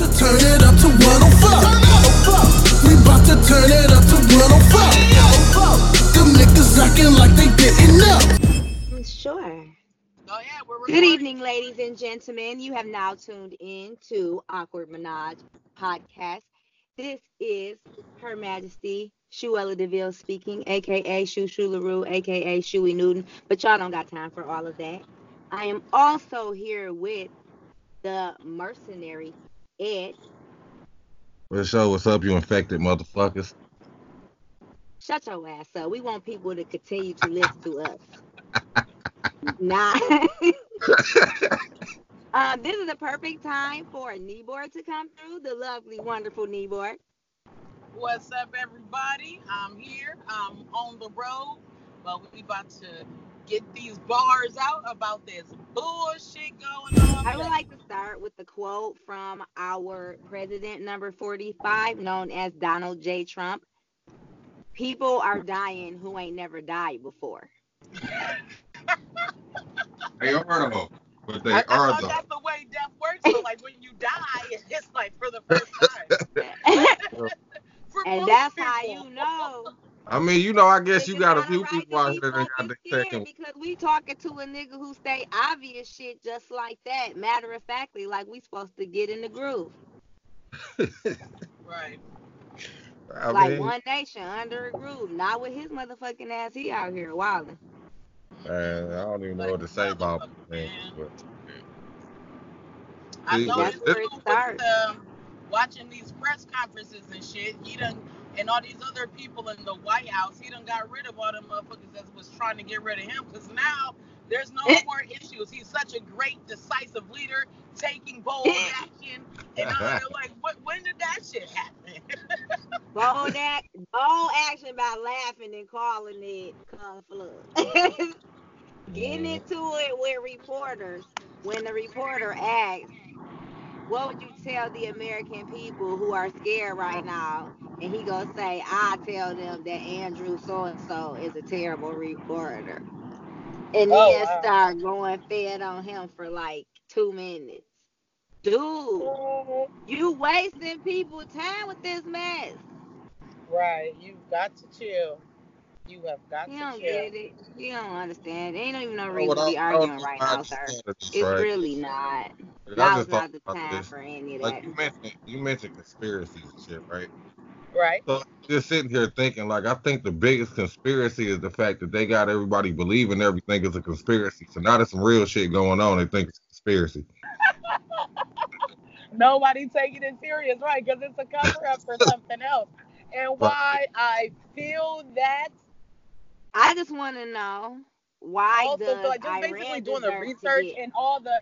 to turn it up to 105. We about to turn it up to 105. Them niggas acting like they didn't. Sure. Oh yeah, Good evening, ladies and gentlemen. You have now tuned in to Awkward Menage podcast. This is Her Majesty Shuella DeVille speaking, aka Shu Shularoo, aka Shuey Newton. But y'all don't got time for all of that. I am also here with the mercenary Ed. Well, show what's up, you infected motherfuckers. Shut your ass up. We want people to continue to listen to us. nah. Uh, this is the perfect time for a Nibor to come through, the lovely, wonderful Nibor. What's up, everybody? I'm here. I'm on the road, but we about to get these bars out about this bullshit going on. I would like to start with the quote from our president number 45, known as Donald J. Trump. People are dying who ain't never died before. They are though, but they I, I are thought though. that's the way death works. So like when you die, it's like for the first time. For and most that's how you know. I mean, you know, I guess you niggas got a few right people out be here that got fucking the scared second. Because we talking to a nigga who say obvious shit just like that. Matter of factly, like we supposed to get in the groove. Right. I like mean, one nation under a groove. Not with his motherfucking ass. He out here wilding. man, I don't even know what to say about man. But I know but this That's where dude it was starts. um, watching these press conferences and shit. He done and all these other people in the White House. He done got rid of all the motherfuckers that was trying to get rid of him. Cause now there's no eh. more issues. He's such a great, decisive leader, taking bold eh. action. And I'm like, what? When did that shit happen? Bold act, bold action by laughing and calling it kung flu. Getting mm. into it with reporters. When the reporter asks, "What would you tell the American people who are scared right now?" And he gonna say, "I tell them that Andrew so and so is a terrible reporter," and Oh, then wow. start going fed on him for like two minutes. Dude, you wasting people time with this mess. right. You've got to chill. You have got to chill. You to don't chill. get it. You don't understand. There ain't even no reason well, to be I- I arguing know right now, sir. It's right? really not. Like, I Now's just not thought the about time this. for any of Like that. you mentioned, you mentioned conspiracies and shit, right? Right. So just sitting here thinking, like, I think the biggest conspiracy is the fact that they got everybody believing everything is a conspiracy. So now there's some real shit going on. They think it's a conspiracy. Nobody taking it serious, right? Because it's a cover up for something else. And why I feel that I just want to know why also does so like just Iran basically doing the research and all the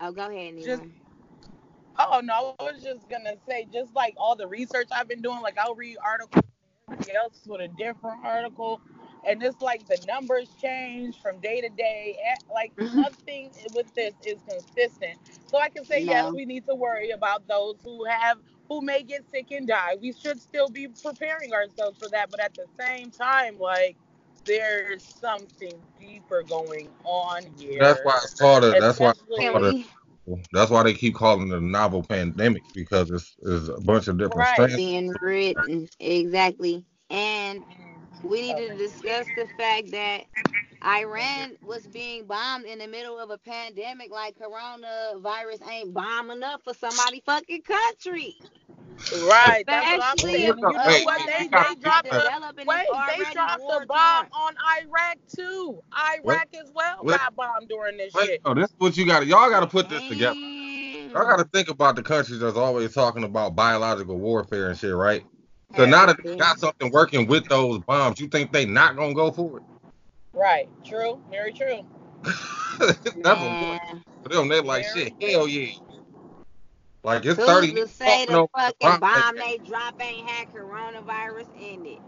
Oh, go ahead, Nemo. Just- oh no, I was just gonna say just like all the research I've been doing, like I'll read articles everybody else with a different article. And it's like the numbers change from day to day. Like nothing with this is consistent. So I can say yes, we need to worry about those who have who may get sick and die. We should still be preparing ourselves for that. But at the same time, like there's something deeper going on here. That's why it's called a, that's why it's Especially- Can called a, we that's why they keep calling it a novel pandemic because it's, it's a bunch of different Right. strands. being written exactly, and we need to discuss the fact that Iran was being bombed in the middle of a pandemic. Like coronavirus ain't bombing up for somebody fucking country. Right, that's what I'm Especially saying. if You know what? you They, they dropped get the wait. They dropped the bomb torn. on Iraq too. Iraq as well What? got bombed during this But, shit. oh, this is what you got. Y'all got to put this together. Damn. Y'all got to think about the countries that's always talking about biological warfare and shit, right? So now that they got something working with those bombs, you think they not gonna go for it? Right, true, very true. it? That's what Man, for them. They like Very shit. Hell yeah. Like it's who's thirty. to say the fucking bomb bomb they drop ain't had coronavirus in it?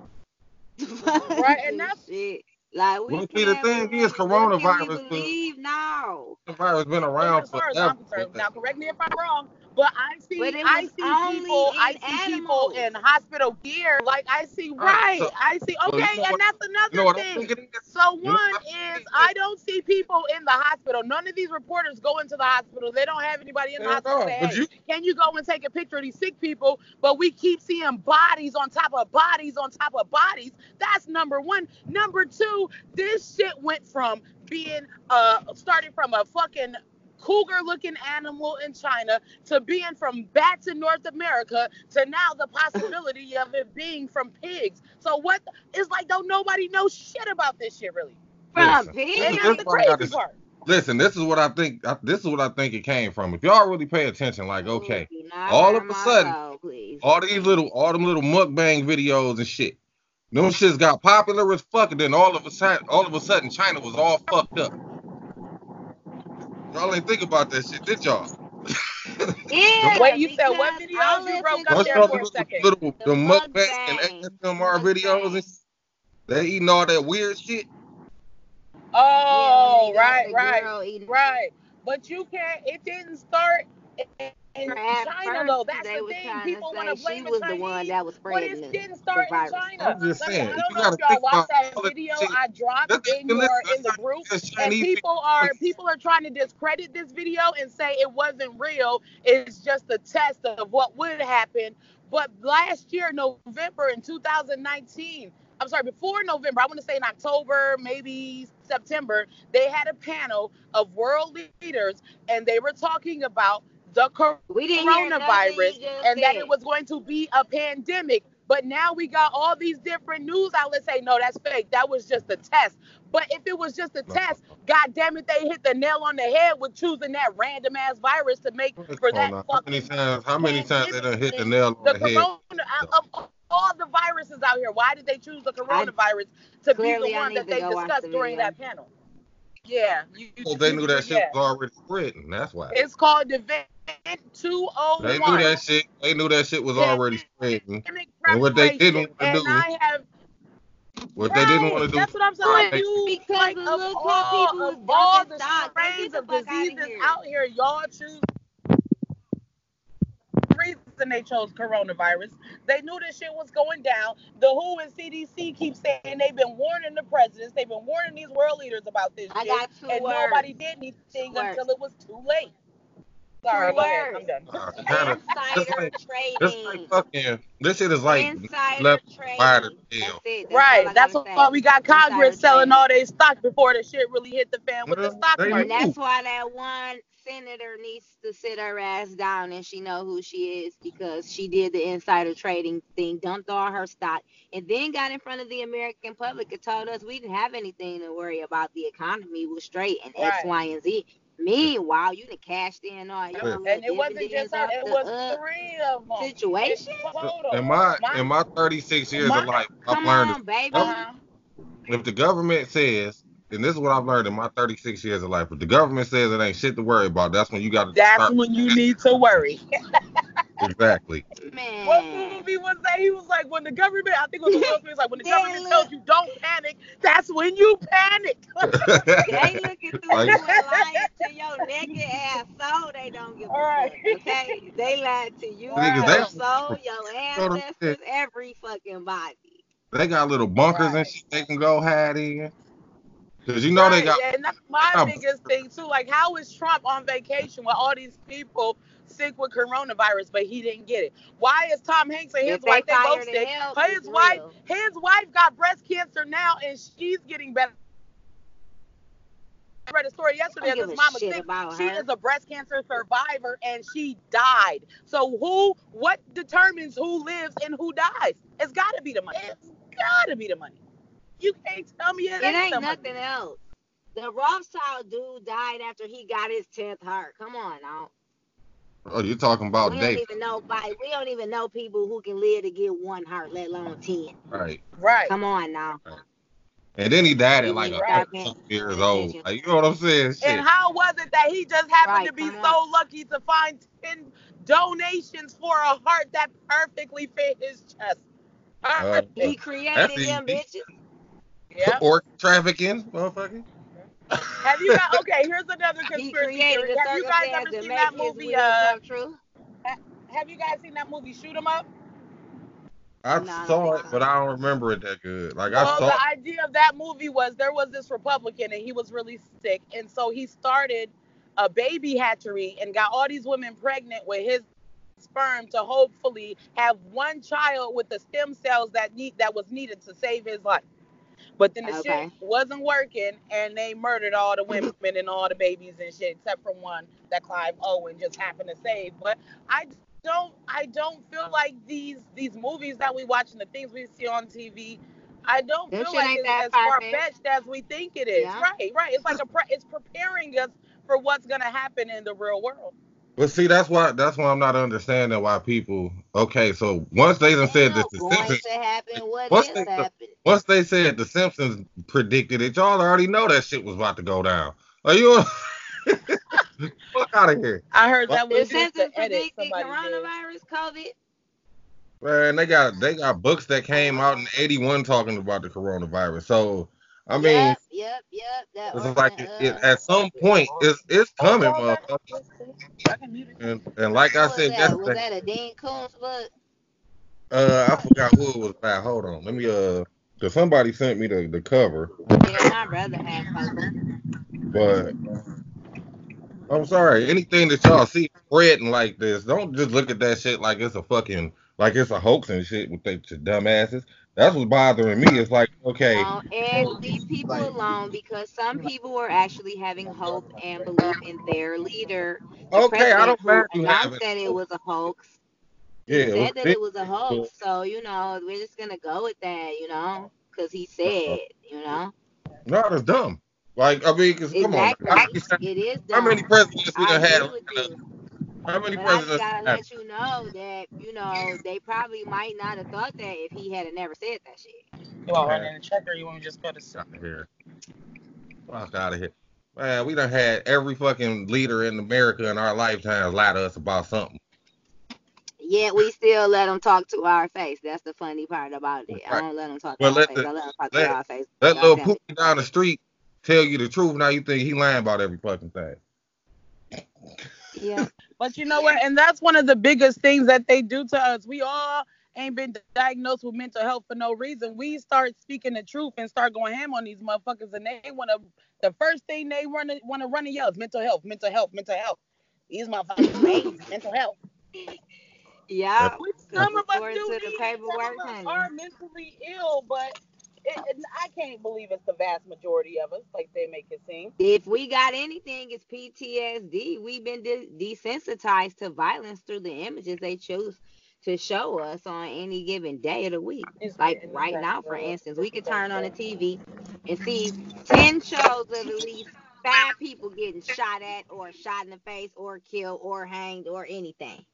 Right, and that's- shit. Like we Well, see, the thing is, coronavirus believe now. The virus been As around far as forever. I'm concerned, now correct me if I'm wrong, but I see But I see people I in see people in hospital gear. Like I see Right, right. so- I see okay, know and that's another You know thing. think it is? So one is? I don't see people in the hospital. None of these reporters go into the hospital. They don't have anybody in the Yeah, hospital. no, say, hey, you- can you go and take a picture of these sick people? But we keep seeing bodies on top of bodies on top of bodies. That's number one. Number two, this shit went from being uh started from a fucking cougar looking animal in China to being from bats in North America to now the possibility of it being from pigs. So what it's like don't nobody know shit about this shit really. From Listen, pigs. And This that's is the what I crazy part. Listen, this is what I think. I- This is what I think it came from. If y'all really pay attention, like, okay, all of a sudden, soul, all these little, all them little mukbang videos and shit, them shits got popular as fuck, and then all of a sudden, all of a sudden, China was all fucked up. Y'all ain't think about that shit, did y'all? Yeah, Wait, you said what videos? You listened broke up there for a little, second. little the The mukbang and mukbang, ASMR videos, and shit, they eating all that weird shit. Oh, Yeah, right, right, right. But you can't. It didn't start in, in China though. That's the thing. People want to blame she the was Chinese. the one that was But spreading it it. didn't start virus. in China. I'm just Let me- saying, I you don't know gotta if y'all think watched about that video I dropped Listen, in listen, your in the group. And people are people are trying to discredit this video and say it wasn't real. It's just a test of what would happen. But last year, November in 2019, I'm sorry, before November, I want to say in October, maybe September, they had a panel of world leaders and they were talking about the We didn't hear nothing you coronavirus just and that it was going to be a pandemic. But now we got all these different news outlets say, no, that's fake. That was just a test. But if it was just a No. test, God damn it, they hit the nail on the head with choosing that random ass virus to make Come for that now. How many times? How many times they done hit the nail on the the head? corona of of all the viruses out here. Why did they choose the coronavirus to be the one that they discussed the during that panel? Yeah, you, you, So they knew that shit yeah. was already spreading. That's why. It's called Event 201. They knew that shit. They knew that shit was already spreading. And what they didn't wanna and do- I have What they didn't want to do. That's what I'm saying. They- You Because like the of little all, people of was all dumping the. They strains of the fuck outta diseases here. out here, y'all choose reason they chose coronavirus. They knew this shit was going down. The WHO and CDC keep saying they've been warning the presidents, they've been warning these world leaders about this I shit, got two and words. nobody did anything Two words. until it was too late. Sorry, go ahead. I'm done. Uh, it kinda- Insider like trading. fucking. This shit is like Insider left trading. by the That's tail. it. That's Right, all I why we got Congress Insider selling trading. all their stock before the shit really hit the fan with the stock market. And that's why that one senator needs to sit her ass down and she know who she is because she did the insider trading thing, dumped all her stock, and then got in front of the American public and told us we didn't have anything to worry about. The economy was straight and X, Right. Y, and Z. Meanwhile, you done cashed in on your And it wasn't just her, it was uh, three of them. situation. In my in my 36 years My- of life, I've learned on, baby. uh if the government says, and this is what I've learned in my 36 years of life, if the government says it ain't shit to worry about, that's when you got to That's start. when you need to worry. Exactly. Man. What movie was that? He was like, when the government, I think it was Will Smith, he was like, when the Yeah, government look. tells you don't panic, that's when you panic. They looking through Like- you and lying to your naked ass soul. They don't give a All right. fuck. Okay, they lied to you, Niggas, your they- soul, your ancestors, every fucking body. they got little bunkers and shit they can go hide in. Cause you know they got yeah, and that's my Um, biggest thing too. Like, how is Trump on vacation with all these people sick with coronavirus, but he didn't get it? Why is Tom Hanks and his wife they both sick? him, His wife, real. his wife got breast cancer now, and she's getting better. I read a story yesterday Don't of give this a mama sick. She her. is a breast cancer survivor, and she died. So who? What determines who lives and who dies? It's got to be the money. It's got to be the money. You can't tell me it, It ain't the money. nothing else. The Rothschild dude died after he got his tenth heart. Come on now. Oh, you talking about we don't even know by we don't even know people who can live to get one heart, let alone ten. Right. Right. Come on now. And then he died at like need a to hundred pay something years old. Like you know what I'm saying? Shit. And how was it that he just happened Right, to be come so on. lucky to find 10 donations for a heart that perfectly fit his chest? Uh, He created That's them bitches. Yeah. Or trafficking, motherfucker. Have you got okay? Here's another He conspiracy created theory. Have you guys ever seen that movie? Uh, true. have you guys seen that movie Shoot 'Em Up? I No, saw it, but I don't remember it that good. Like well, I saw. the idea of that movie was there was this Republican and he was really sick, and so he started a baby hatchery and got all these women pregnant with his sperm to hopefully have one child with the stem cells that need that was needed to save his life. But then the Okay. shit wasn't working, and they murdered all the women and all the babies and shit, except for one that Clive Owen just happened to save. But I don't, I don't feel like these these movies that we watch and the things we see on TV. I don't Them feel like it's as far fetched as we think it is. Yeah. Right, right. It's like a pre- it's preparing us for what's gonna happen in the real world. But see, that's why that's why I'm not understanding why people. Okay, so once they done said that the Simpsons, to happen. What What's is the- happening? once they said the Simpsons predicted it, y'all already know that shit was about to go down. Are you? Fuck out of here, I heard that The was just Simpsons the edit predicted somebody did. coronavirus, COVID. man. They got they got books that came out in '81 talking about the coronavirus. So I mean, yep, yep, yep. That it's was like the, it, it, at some point it's it's coming, Oh, motherfucker. I can mute it. And and like I what was said that? Was yesterday, that a Dean Koontz book? uh, I forgot who it was by. Hold on, let me uh, cause somebody sent me the the cover. Yeah, my brother had COVID. But I'm sorry, anything that y'all see spreading like this, don't just look at that shit like it's a fucking like it's a hoax and shit with they dumbasses. That's what's bothering me. It's like, okay, Um, and leave people alone because some people were actually having hope and belief in their leader. the okay, I don't mind you having. that it was a hoax. He Yeah, it said that it was a hoax, so you know we're just gonna go with that, you know, because he said, you know, no, that's dumb. Like, I mean, 'cause come on, exactly. how, It is how many presidents we I done had? Agree with you. How many But I gotta let you know that you know they probably might not have thought that if he had never said that shit. You want to run in and check or you want to just go to sleep? out of here. Fuck out of here. Man, we done had every fucking leader in America in our lifetimes lie to us about something. Yet we still let them talk to our face. That's the funny part about it. I don't let them talk Well, to our let face. I let them talk let- to our face. That God little poopy down the street tell you the truth. Now you think he lying about every fucking thing. Yeah. But you know what? And that's one of the biggest things that they do to us. We all ain't been diagnosed with mental health for no reason. We start speaking the truth and start going ham on these motherfuckers, and they want to. The first thing they want to want to run and yell is mental health, mental health, mental health. These motherfuckers crazy, mental health. Yeah. Which some of us According do to the need, paperwork, some of us are mentally ill, but it, it- I can't believe it's the vast majority of us, like they make it seem. If we got anything, it's PTSD. We've been de- desensitized to violence through the images they choose to show us on any given day of the week. It's Like right now, for instance, we could turn on the TV and see 10 shows of at least five people getting shot at or shot in the face or killed or hanged or anything.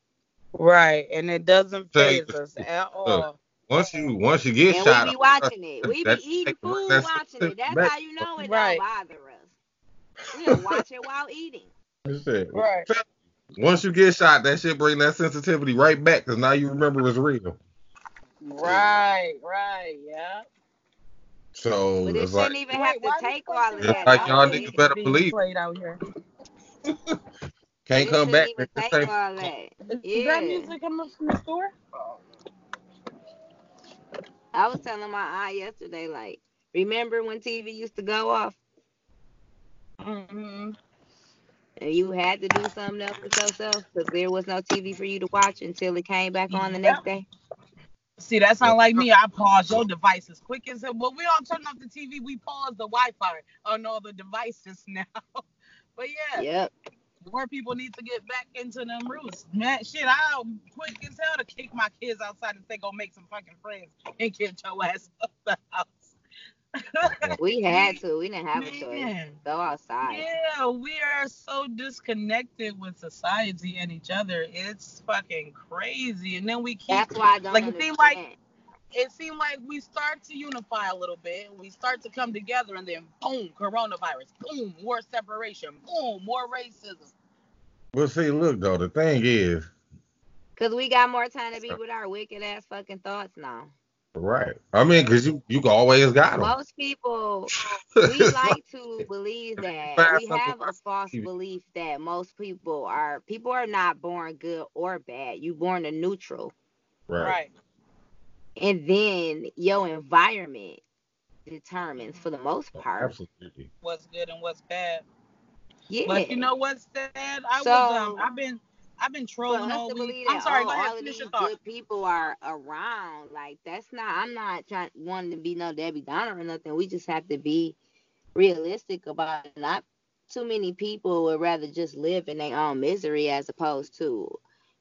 Right, and it doesn't phase us at oh. all. Once you once you get And shot, we be watching it. We be that- eating food that's- watching it. That's how you know it Right. don't bother us. We'll watch it while eating. Right. Once you get shot, that shit bring that sensitivity right back because now you remember it's real. Right, right, yeah. So But it it's shouldn't even Wait, have to take this all of person- It's that. like y'all It- niggas better Being believe played out here. can't it come back. shouldn't even take all that. Is Yeah. that music coming from the store? I was telling my eye yesterday, like, remember when TV used to go off Mm-hmm. and you had to do something else with yourself because there was no TV for you to watch until it came back on the next day? See, that sound like me. I pause your device as quick as it. Well, we all turn off the TV. We pause the Wi-Fi on all the devices now. but yeah, Yep. More people need to get back into them roots. Man, shit, I'm quick as hell to kick my kids outside and say go make some fucking friends and get your ass up the house. We had to. We didn't have a choice. Go outside. Yeah, we are so disconnected with society and each other. It's fucking crazy. And then we keep That's why I don't Like, it seemed like- understand. It seemed like we start to unify a little bit. We start to come together, and then boom, coronavirus, boom, more separation, boom, more racism. Well, see, look though, the thing is, Because we got more time to be with our wicked ass fucking thoughts now. Right. I mean, cause you you always got them. Most people we like to believe that we have a false belief that most people are people are not born good or bad. You born a neutral. right. Right. And then your environment determines for the most part. Absolutely. What's good and what's bad. Yeah. But you know what's sad? I So- was um I've been I've been trolling all week. believe I'm sorry, oh, go ahead, all of finish these your thought. good people are around, like that's not. I'm not trying wanting to be no Debbie Downer or nothing. We just have to be realistic about it. Not too many people would rather just live in their own misery as opposed to,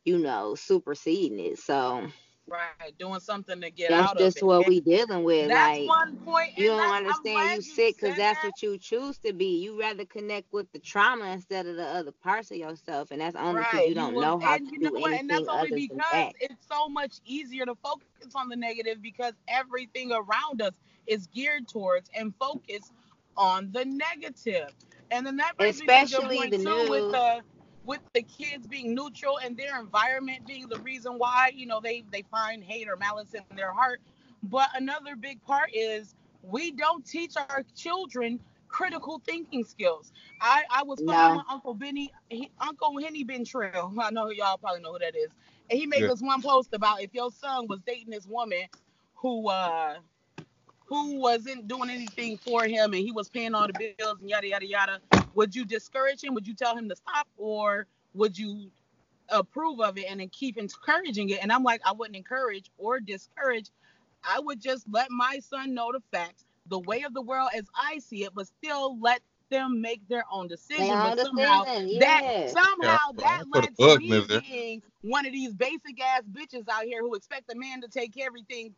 you know, superseding it. So Right, doing something to get that's out of it. That's just what we dealing with. that's like one point. you don't understand you sick because that's that. what you choose to be. You rather connect with the trauma instead of the other parts of yourself, and that's only because Right. you don't will- know how to you know do what? And that's anything only other than because that. it's so much easier to focus on the negative because everything around us is geared towards and focused on the negative. And then that brings me to Especially a good point the too with news. the with the kids being neutral and their environment being the reason why you know they they find hate or malice in their heart. But another big part is we don't teach our children critical thinking skills. I, I was No. following Uncle Benny, he, Uncle Henny Ben Trail. I know y'all probably know who that is. And he made Yeah. this one post about if your son was dating this woman who uh who wasn't doing anything for him and he was paying all the bills and yada yada yada, would you discourage him? Would you tell him to stop or would you approve of it and then keep encouraging it? And I'm like, I wouldn't encourage or discourage. I would just let my son know the facts, the way of the world as I see it, but still let them make their own decision. They But somehow decision, that yeah. somehow Yeah, that put a lets bug me being one of these basic ass bitches out here who expect a man to take everything,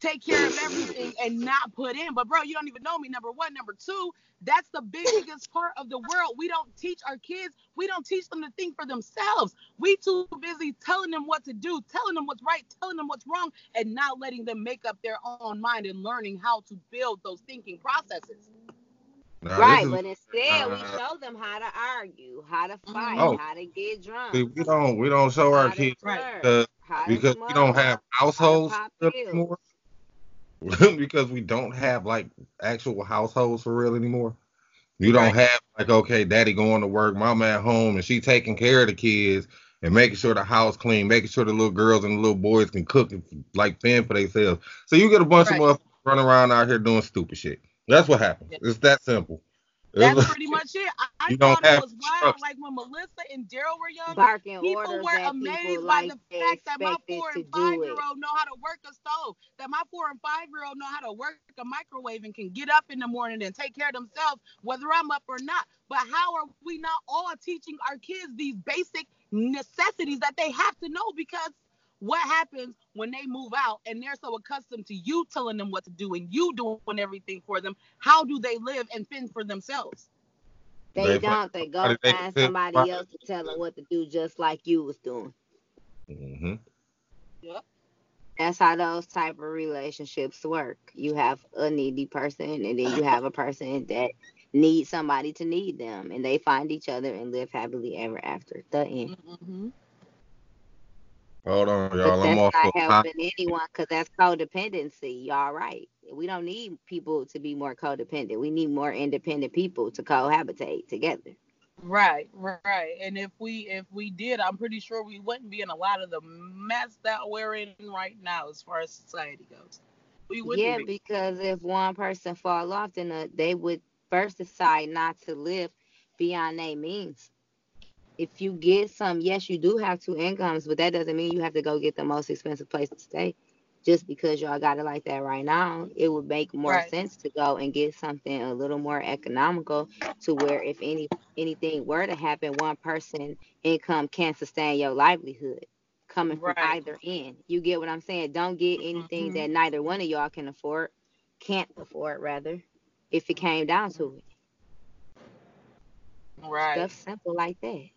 take care of everything and not put in. But bro, you don't even know me. Number one, number two, that's the biggest part of the world. We don't teach our kids. We don't teach them to think for themselves. We too busy telling them what to do, telling them what's right, telling them what's wrong, and not letting them make up their own mind and learning how to build those thinking processes. Now, right, is- but instead we uh, show them how to argue, how to fight, Oh. how to get drunk, see, we don't we don't show our how to kids Right. flirt, because how to because we don't have households pop pills. anymore. because we don't have like actual households for real anymore. You don't have like okay, daddy going to work, mama at home, and she taking care of the kids and making sure the house clean, making sure the little girls and the little boys can cook and like fend for themselves. So you get a bunch Right. of motherfuckers running around out here doing stupid shit. That's what happens. Yeah. It's that simple. That's pretty much it. I, I thought it was wild. structure. Like when Melissa and Daryl were young, barking people were amazed people by like the fact that my four and five year old know how to work a stove, that my four and five year old know how to work a microwave and can get up in the morning and take care of themselves, whether I'm up or not. But how are we not all teaching our kids these basic necessities that they have to know? Because what happens when they move out and they're so accustomed to you telling them what to do and you doing everything for them? How do they live and fend for themselves? They, They don't. They go did they find somebody about- else to tell them what to do, just like you was doing. Mhm. Yep. That's how those type of relationships work. You have a needy person, and then you have a person that needs somebody to need them, and they find each other and live happily ever after. The end. Mm-hmm. Hold on, But y'all. I'm that's off. not for- helping anyone because that's codependency. Y'all right. We don't need people to be more codependent. We need more independent people to cohabitate together. Right, right. And if we if we did, I'm pretty sure we wouldn't be in a lot of the mess that we're in right now as far as society goes. We wouldn't Yeah, be. because if one person fall off, then uh, they would first decide not to live beyond their means. If you get some, yes, you do have two incomes, but that doesn't mean you have to go get the most expensive place to stay. Just because y'all got it like that right now, it would make more Right. sense to go and get something a little more economical to where if any anything were to happen, one person income can sustain your livelihood coming from Right. either end. You get what I'm saying? Don't get anything Mhm. that neither one of y'all can afford, can't afford rather, if it came down to it. Right. Stuff simple like that.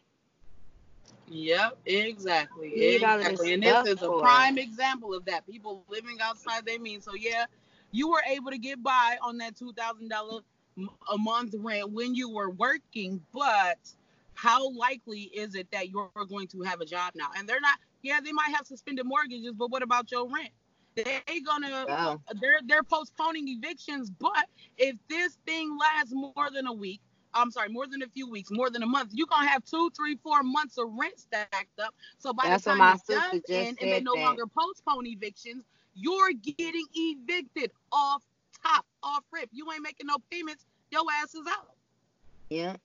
Yep, exactly. Need all of this Exactly. And this is a prime example of that. People living outside their means. So yeah, you were able to get by on that two thousand dollar a month rent when you were working, but how likely is it that you're going to have a job now? And they're not. Yeah, they might have suspended mortgages, but what about your rent? They gonna Oh. they're they're postponing evictions, but if this thing lasts more than a week, I'm sorry, more than a few weeks, more than a month, you're gonna have two, three, four months of rent stacked up. So by That's the time it's done and, and they no that. longer postpone evictions, you're getting evicted off top, off rip. You ain't making no payments, your ass is out. Yeah.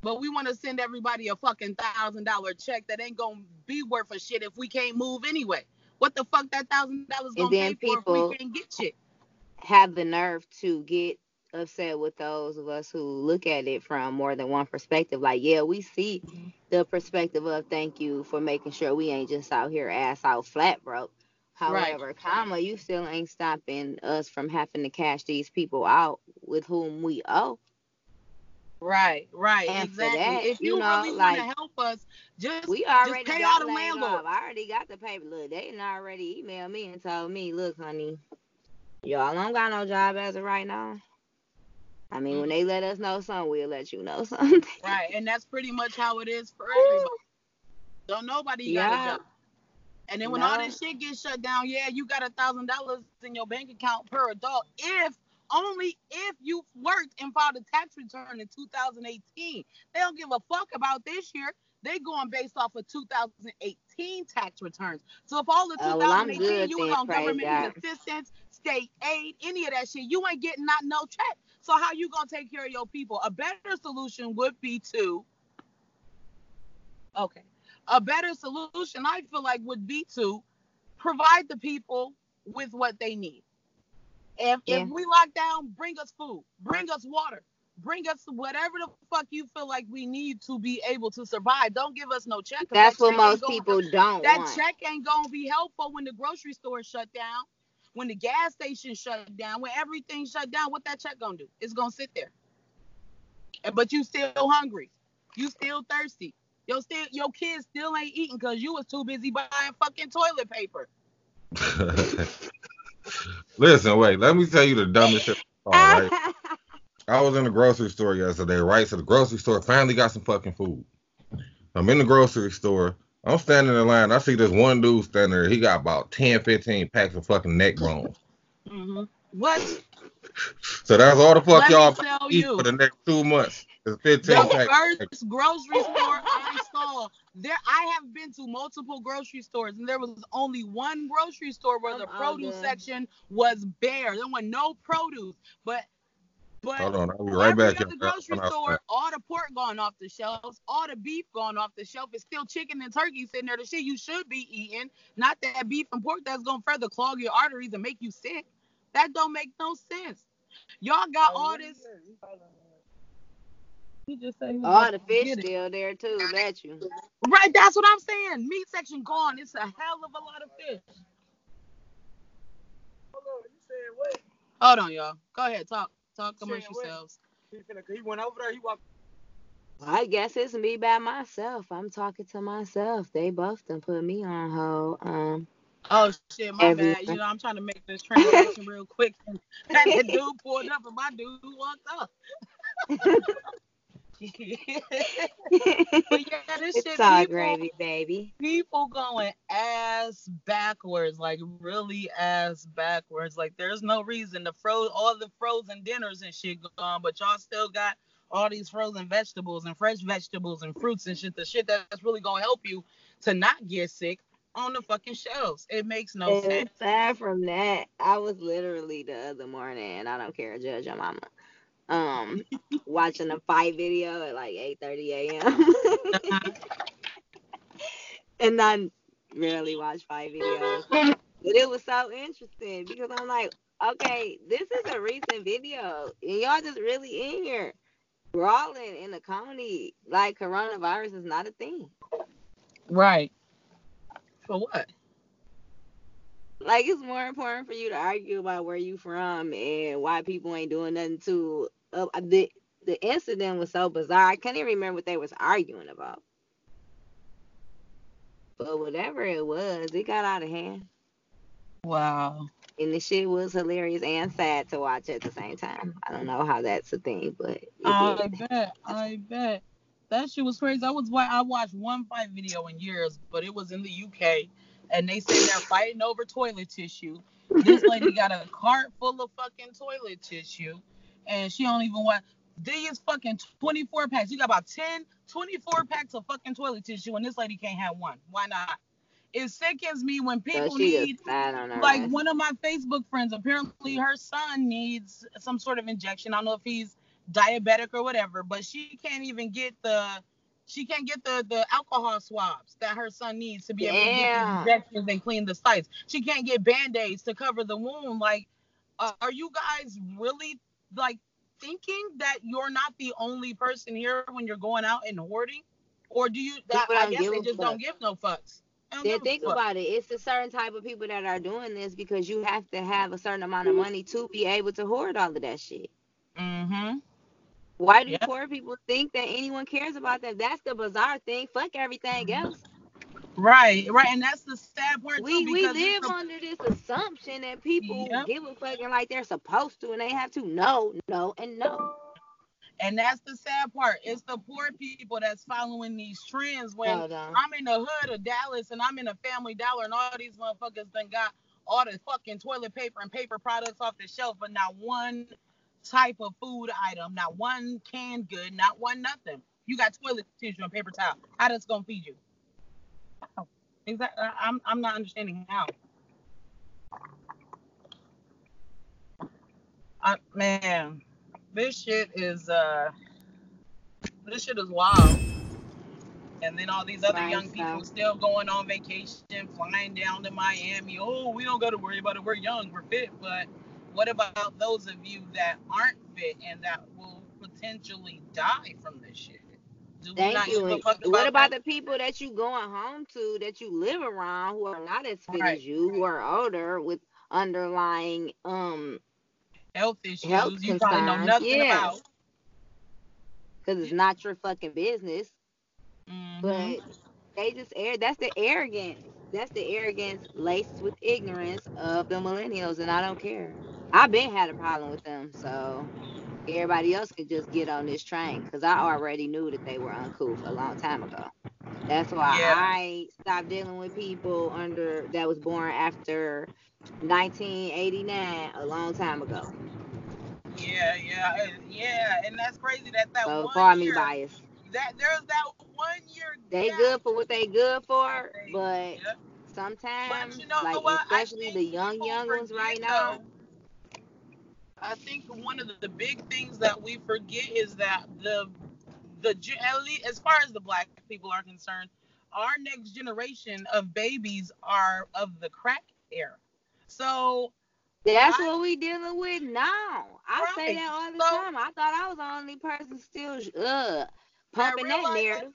But we want to send everybody a fucking thousand dollar check that ain't gonna be worth a shit if we can't move anyway. What the fuck that thousand dollars And gonna then pay for if people- we can't get shit? Have the nerve to get upset with those of us who look at it from more than one perspective. Like, yeah, we see mm-hmm. the perspective of thank you for making sure we ain't just out here ass out flat broke. Right. However, comma, you still ain't stopping us from having to cash these people out with whom we owe. Right, right, And exactly. that, if you you, know, really like, want to help us, just We already pay got all the laid landlords. I already got the paper. Look, they done already emailed me and told me, look, honey, y'all don't got no job as of right now. I mean, when mm-hmm. they let us know something, we'll let you know something. right, and that's pretty much how it is for everybody. Don't nobody got Yeah. a job. And then when all this shit gets shut down, yeah, you got a thousand dollars in your bank account per adult. If only if you worked and filed a tax return in 2018. They don't give a fuck about this year. They going based off of 2018 tax returns. So if all the Oh, well, 2018 you was on government God. assistance, state aid, any of that shit, you ain't getting not no check. So how you gonna take care of your people? A better solution would be to okay. A better solution I feel like would be to provide the people with what they need. If Yeah. if we lock down, bring us food, bring us water, bring us whatever the fuck you feel like we need to be able to survive. Don't give us no check. That's that what check ain't most gonna- people don't That want. check ain't gonna be helpful when the grocery store shut down, when the gas station shut down, when everything shut down. What that check gonna do? It's gonna sit there. But you still hungry. You still thirsty. Your still your kids still ain't eating because you was too busy buying fucking toilet paper. Listen, wait. Let me tell you the dumbest shit. All right. I was in the grocery store yesterday, right? So the grocery store finally got some fucking food. I'm in the grocery store. I'm standing in line. I see this one dude standing there. He got about 10, 15 packs of fucking neck bones. Mm-hmm. What? So that's all the fuck Let y'all eat you. for the next two months. Is 15 The packs. first grocery store I saw, there I have been to multiple grocery stores, and there was only one grocery store where I'm the produce done. section was bare. There was no produce, but but Hold on, I'll be right every back. other y'all. grocery When I- store, all the pork gone off the shelves, all the beef gone off the shelf. It's still chicken and turkey sitting there. The shit you should be eating, not that beef and pork that's gonna further clog your arteries and make you sick. That don't make no sense. Y'all got all oh, this. You just said he was All the fish get it. still there too, bet you. Right, that's what I'm saying. Meat section gone. It's a hell of a lot of fish. Hold on, you say what? Hold on, y'all. Go ahead, talk, talk amongst Saying yourselves. He, he went over there. He walked. I guess it's me by myself. I'm talking to myself. They buffed and put me on hold. Um, Oh shit, my Every- bad. You know, I'm trying to make this transaction real quick. And the dude pulled up, and my dude walked up. but yeah, this it's shit, all people, gravy, baby. people going ass backwards, like really ass backwards. Like there's no reason to froze all the frozen dinners and shit gone, but y'all still got all these frozen vegetables and fresh vegetables and fruits and shit. The shit that's really gonna help you to not get sick on the fucking shelves. It makes no And sense. aside from that, I was literally the other morning, and I don't care, judge your mama. Um, watching a fight video at like 8:30 a.m. and I rarely watch fight videos, but it was so interesting because I'm like, okay, this is a recent video, and y'all just really in here brawling in the county like coronavirus is not a thing. Right. For what? like it's more important for you to argue about where you from and why people ain't doing nothing to uh, the the incident was so bizarre i can't even remember what they was arguing about but whatever it was it got out of hand Wow. and the shit was hilarious and sad to watch at the same time i don't know how that's a thing but I did. bet. I bet. That shit was crazy. I was wa- I watched one fight video in years, but it was in the UK. and they say they're fighting over toilet tissue. This lady got a cart full of fucking toilet tissue, and she don't even want these fucking 24 packs. You got about 10, 24 packs of fucking toilet tissue, and this lady can't have one. Why not? It sickens me when people she need just fat on her like ass. one of my Facebook friends, apparently her son needs some sort of injection. I don't know if he's diabetic or whatever, but she can't even get the she can't get the the alcohol swabs that her son needs to be able to get the injections and clean the sites. She can't get band-aids to cover the wound. Like, uh, are you guys really like thinking that you're not the only person here when you're going out and hoarding? Or do you that People I guess they just don't give no fucks. They Then think about it. It's a certain type of people that are doing this because you have to have a certain amount of money to be able to hoard all of that shit. Mm-hmm. Why do Yeah. poor people think that anyone cares about them? That's the bizarre thing. Fuck everything else. Right, right, and that's the sad part We too we live the- under this assumption that people Yep. give a fucking like they're supposed to and they have to. No, no, and no. and that's the sad part. It's the poor people that's following these trends. When. I'm in the hood of Dallas and I'm in a Family Dollar and all these motherfuckers done got all the fucking toilet paper and paper products off the shelf, but not one type of food item, not one canned good, not one nothing. You got toilet tissue and paper towel. How that's gonna feed you? How? Exactly. I'm I'm not understanding how. I, man, this shit is uh, this shit is wild. And then all these other young people still going on vacation, flying down to Miami. Oh, we don't got to worry about it. We're young, we're fit. But what about those of you that aren't fit and that will potentially die from this shit? Do Thank you. give a And fuck what about that? the people that you going home to that you live around who are not as fit Right. as you, who are older with underlying um health issues health you probably know nothing yes. about? because it's not your fucking business. Mhm. But they just air that's the arrogance. That's the arrogance laced with ignorance of the millennials, and I don't care. I've been had a problem with them, so everybody else could just get on this train because I already knew that they were uncouth a long time ago. That's why Yeah. I stopped dealing with people under that was born after 1989 a long time ago. Yeah, yeah, yeah, and that's crazy that that So one pardon me year, bias. that there's that one year. They gap. good for what they good for, but Yep. sometimes, But you know like? Especially the young young ones right now. I think one of the big things that we forget is that the the at least as far as the black people are concerned, our next generation of babies are of the crack era. So That's I- what we dealing with now. I say that all the So- time. I thought I was the only person still uh pumping that- narrative.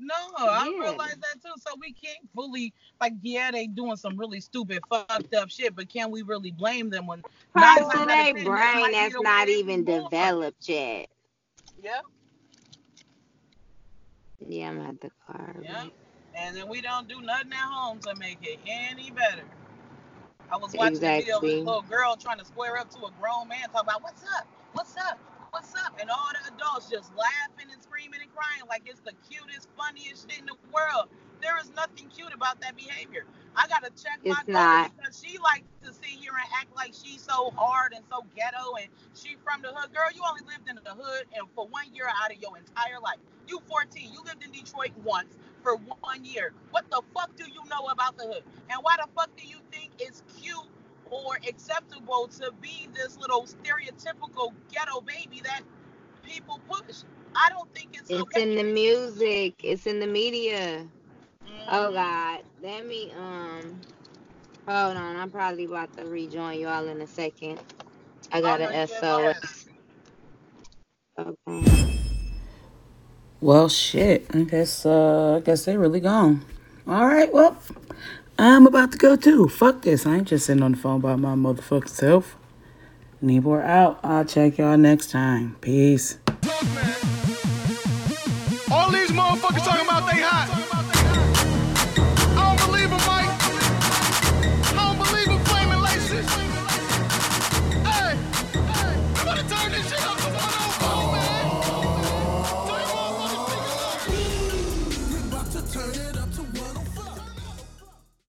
No, I realize that too. So we can't fully like, yeah, they doing some really stupid, fucked up shit, but can we really blame them when Parts of their ten, that might brain be that's not even developed yet. Yep, Yeah, I'm at the car. yep. And then we don't do nothing at home to make it any better. I was watching a video of this little girl trying to square up to a grown man, talking about what's up, what's up, what's up, and all the adults just laughing and screaming and crying like it's the cutest, funniest shit in the world. There is nothing cute about that behavior. I gotta check my It's daughter because she likes to sit here and act like she's so hard and so ghetto and she from the hood. Girl, you only lived in the hood and for one year out of your entire life. You 14. You lived in Detroit once for one year. What the fuck do you know about the hood? And why the fuck do you think it's cute or acceptable to be this little stereotypical ghetto baby that people push? I don't think it's, It's okay. in the music. It's in the media. Oh Mhm. God. Let me um hold on. I'm probably about to rejoin y'all in a second. I got Okay, an yeah, go ahead. SOS. Okay. Well, shit. I guess, uh, I guess they really gone. All right, well, I'm about to go too. Fuck this. I ain't just sitting on the phone by my motherfucking self. Nibor out. I'll check y'all next time. Peace.